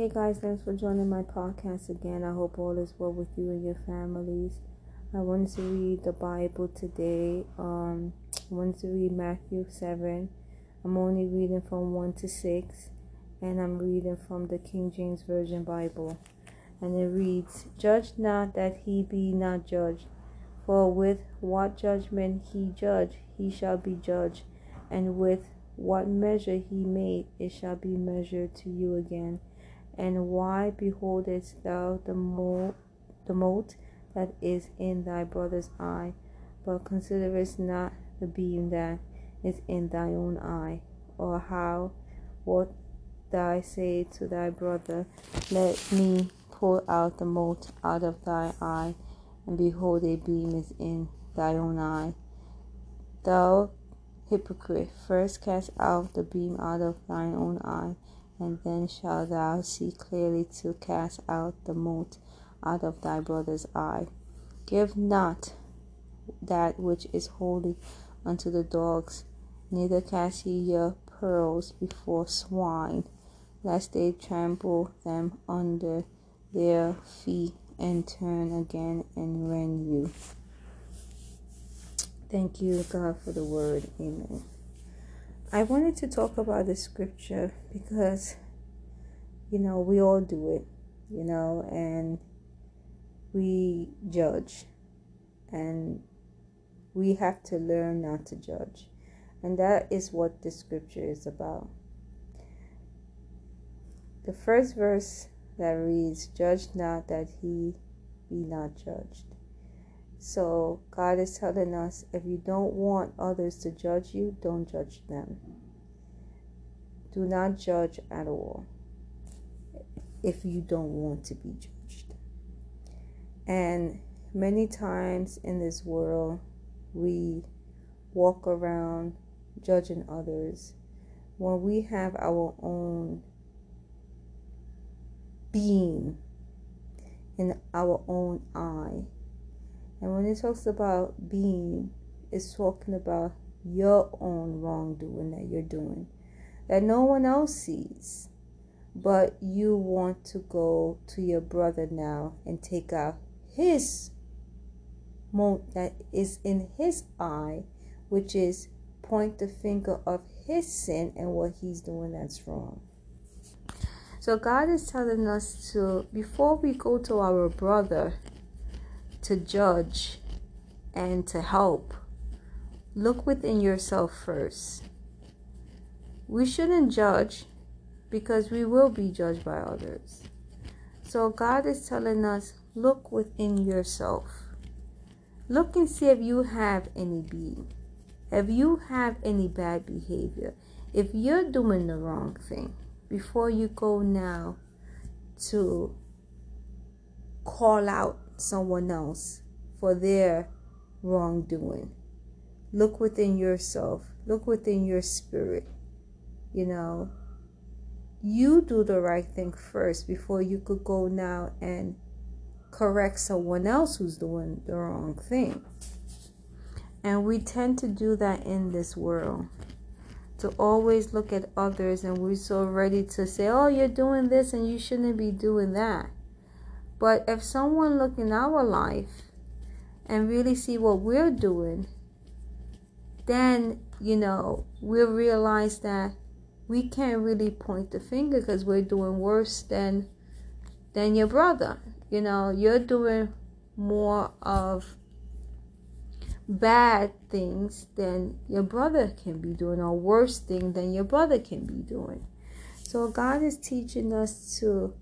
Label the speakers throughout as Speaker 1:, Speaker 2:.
Speaker 1: Hey guys, thanks for joining my podcast again. I hope all is well with you and your families. I wanted to read the Bible today. Um, I wanted to read Matthew 7. I'm only reading from 1 to 6, and I'm reading from the King James Version Bible. And it reads, Judge not that he be not judged, for with what judgment he judge, he shall be judged, and with what measure he made, it shall be measured to you again. And why beholdest thou the mote, the mote that is in thy brother's eye, but considerest not the beam that is in thy own eye? Or how what thou say to thy brother, Let me pull out the mote out of thy eye, and behold, a beam is in thy own eye? Thou Hypocrite, first cast out the beam out of thine own eye, and then shalt thou see clearly to cast out the mote out of thy brother's eye. Give not that which is holy unto the dogs, neither cast ye your pearls before swine, lest they trample them under their feet and turn again and rend you. Thank you, God, for the word. Amen. I wanted to talk about the scripture because, you know, we all do it, you know, and we judge. And we have to learn not to judge. And that is what the scripture is about. The first verse that reads, Judge not that he be not judged. So God is telling us if you don't want others to judge you, don't judge them. Do not judge at all if you don't want to be judged. And many times in this world, we walk around judging others when we have our own beam in our own eye and when it talks about beam, it's talking about your own wrongdoing that you're doing that no one else sees. But you want to go to your brother now and take out his mote that is in his eye, which is point the finger of his sin and what he's doing that's wrong. So God is telling us to, before we go to our brother, to judge and to help, look within yourself first. We shouldn't judge because we will be judged by others. So God is telling us look within yourself. Look and see if you have any beam, if you have any bad behavior, if you're doing the wrong thing before you go now to call out someone else for their wrongdoing. Look within yourself, look within your spirit. You know, you do the right thing first before you could go now and correct someone else who's doing the wrong thing. And we tend to do that in this world. To always look at others and we're so ready to say, oh, you're doing this and you shouldn't be doing that. But if someone look in our life and really see what we're doing, then, you know, we'll realize that we can't really point the finger because we're doing worse than than your brother. You know, you're doing more of bad things than your brother can be doing, or worse thing than your brother can be doing. So God is teaching us to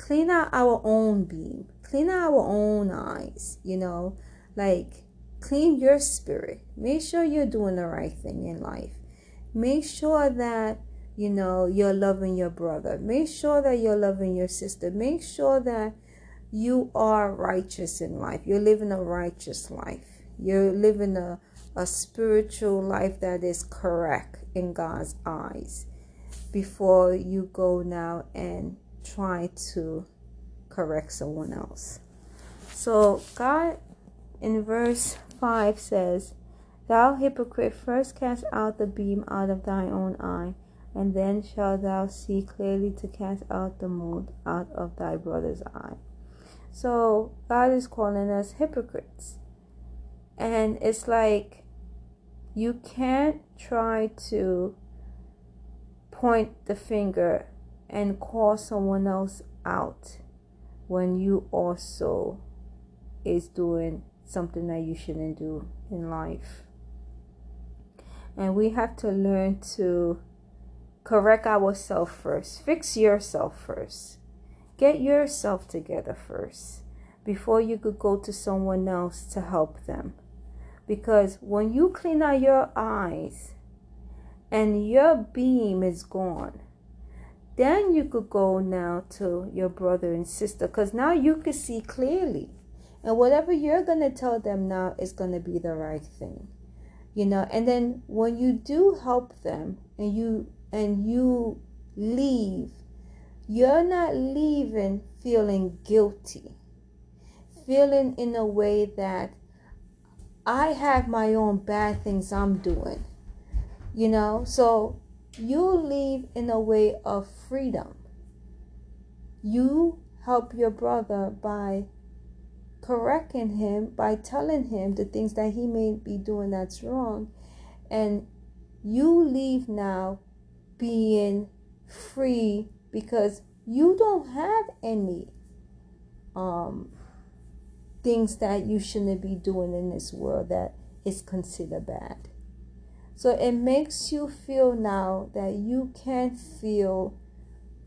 Speaker 1: clean out our own beam, clean out our own eyes, you know, like clean your spirit. Make sure you're doing the right thing in life. Make sure that you know you're loving your brother. Make sure that you're loving your sister. Make sure that you are righteous in life. You're living a righteous life. You're living a, a spiritual life that is correct in God's eyes before you go now and try to correct someone else. So, God in verse 5 says, Thou hypocrite, first cast out the beam out of thine own eye, and then shalt thou see clearly to cast out the mote out of thy brother's eye. So God is calling us hypocrites. And it's like you can't try to point the finger and call someone else out when you also is doing something that you shouldn't do in life. And we have to learn to correct ourselves first. Fix yourself first. Get yourself together first before you could go to someone else to help them. Because when you clean out your eyes and your beam is gone, then you could go now to your brother and sister because now you can see clearly. And whatever you're going to tell them now is going to be the right thing. You know, and then when you do help them and you and you leave, you're not leaving feeling guilty. Feeling in a way that I have my own bad things I'm doing. You know, so you live in a way of freedom. You help your brother by correcting him, by telling him the things that he may be doing that's wrong. And you leave now being free because you don't have any um, things that you shouldn't be doing in this world that is considered bad. So it makes you feel now that you can feel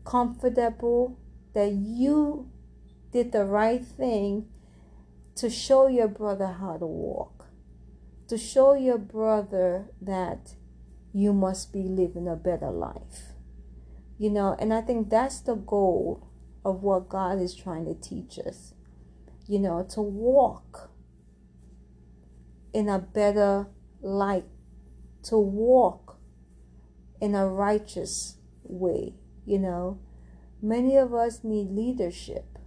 Speaker 1: comfortable, that you did the right thing to show your brother how to walk, to show your brother that you must be living a better life. You know, and I think that's the goal of what God is trying to teach us. You know, to walk in a better light to walk in a righteous way, you know. Many of us need leadership,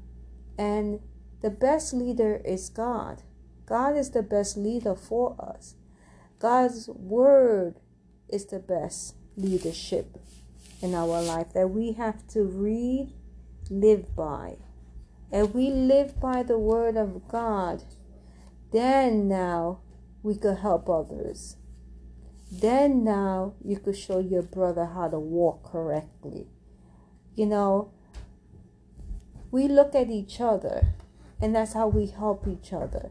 Speaker 1: and the best leader is God. God is the best leader for us. God's word is the best leadership in our life that we have to read, live by. And we live by the word of God, then now we could help others. Then now you could show your brother how to walk correctly. You know, we look at each other and that's how we help each other.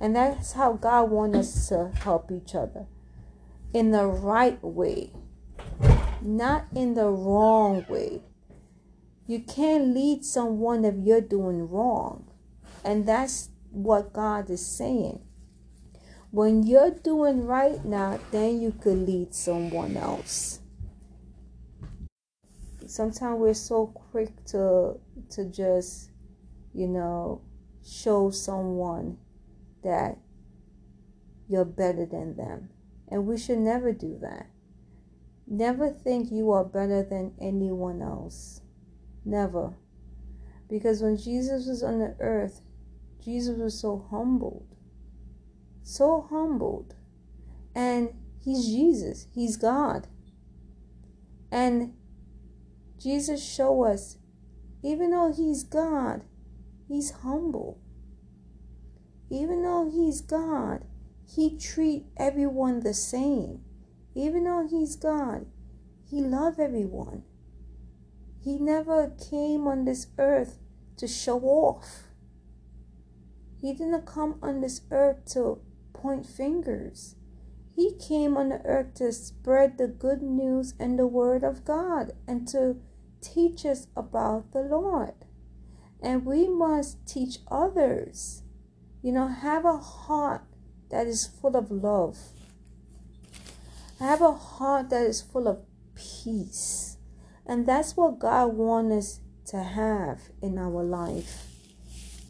Speaker 1: And that's how God wants us to help each other in the right way, not in the wrong way. You can't lead someone if you're doing wrong. And that's what God is saying. When you're doing right now, then you could lead someone else. Sometimes we're so quick to to just, you know, show someone that you're better than them. And we should never do that. Never think you are better than anyone else. Never. Because when Jesus was on the earth, Jesus was so humbled so humbled. And he's Jesus, he's God. And Jesus show us even though he's God, he's humble. Even though he's God, he treat everyone the same. Even though he's God, he love everyone. He never came on this earth to show off. He didn't come on this earth to point fingers. He came on the earth to spread the good news and the word of God and to teach us about the Lord. And we must teach others. You know, have a heart that is full of love. Have a heart that is full of peace. And that's what God wants us to have in our life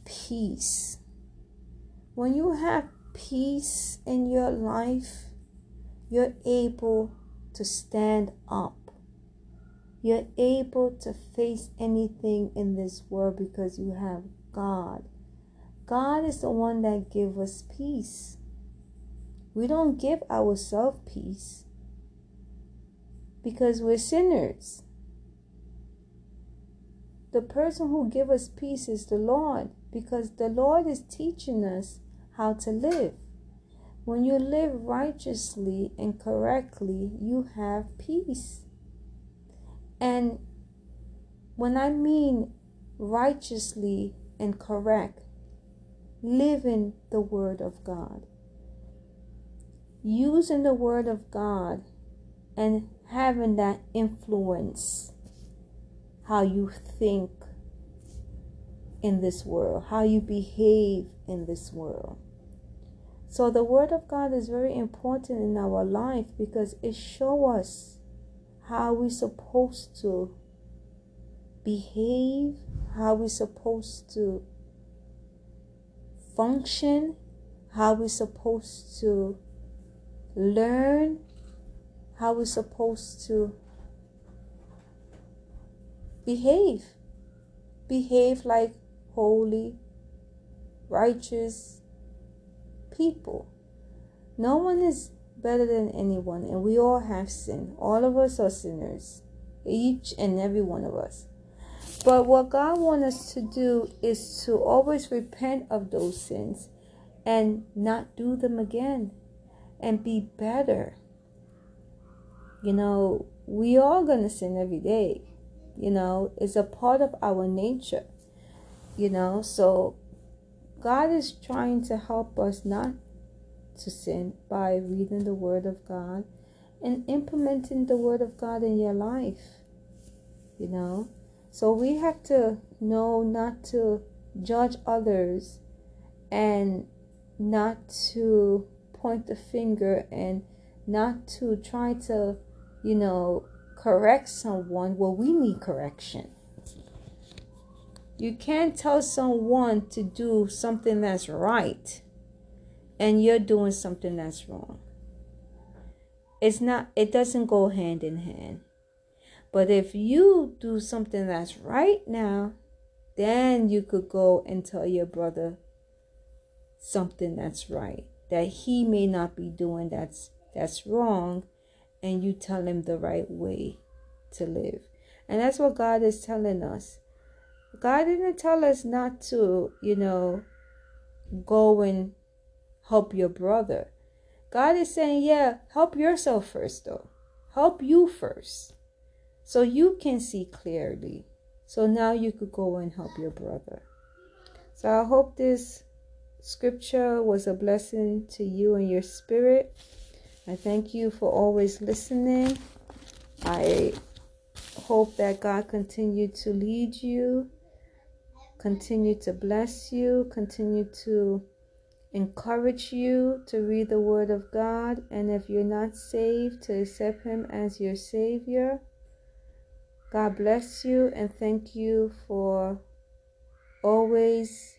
Speaker 1: peace. When you have peace in your life, you're able to stand up. You're able to face anything in this world because you have God. God is the one that gives us peace. We don't give ourselves peace because we're sinners. The person who give us peace is the Lord because the Lord is teaching us how to live. When you live righteously and correctly, you have peace. And when I mean righteously and correct, living the Word of God, using the Word of God and having that influence how you think in this world, how you behave in this world. So the word of God is very important in our life because it shows us how we're supposed to behave, how we're supposed to function, how we're supposed to learn, how we're supposed to behave. Behave like holy, righteous people. No one is better than anyone, and we all have sin. All of us are sinners, each and every one of us. But what God wants us to do is to always repent of those sins and not do them again and be better. You know, we are to sin every day you know it's a part of our nature you know so god is trying to help us not to sin by reading the word of god and implementing the word of god in your life you know so we have to know not to judge others and not to point the finger and not to try to you know correct someone, well, we need correction. You can't tell someone to do something that's right and you're doing something that's wrong. It's not, it doesn't go hand in hand. But if you do something that's right now, then you could go and tell your brother something that's right that he may not be doing that's that's wrong and you tell him the right way to live. And that's what God is telling us. God didn't tell us not to, you know, go and help your brother. God is saying, yeah, help yourself first, though. Help you first. So you can see clearly. So now you could go and help your brother. So I hope this scripture was a blessing to you and your spirit. I thank you for always listening. I hope that God continue to lead you, continue to bless you, continue to encourage you to read the Word of God. And if you're not saved, to accept Him as your Savior. God bless you and thank you for always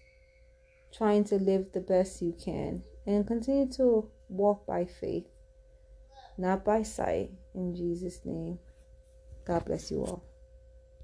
Speaker 1: trying to live the best you can and continue to walk by faith not by sight. In Jesus' name. God bless you all.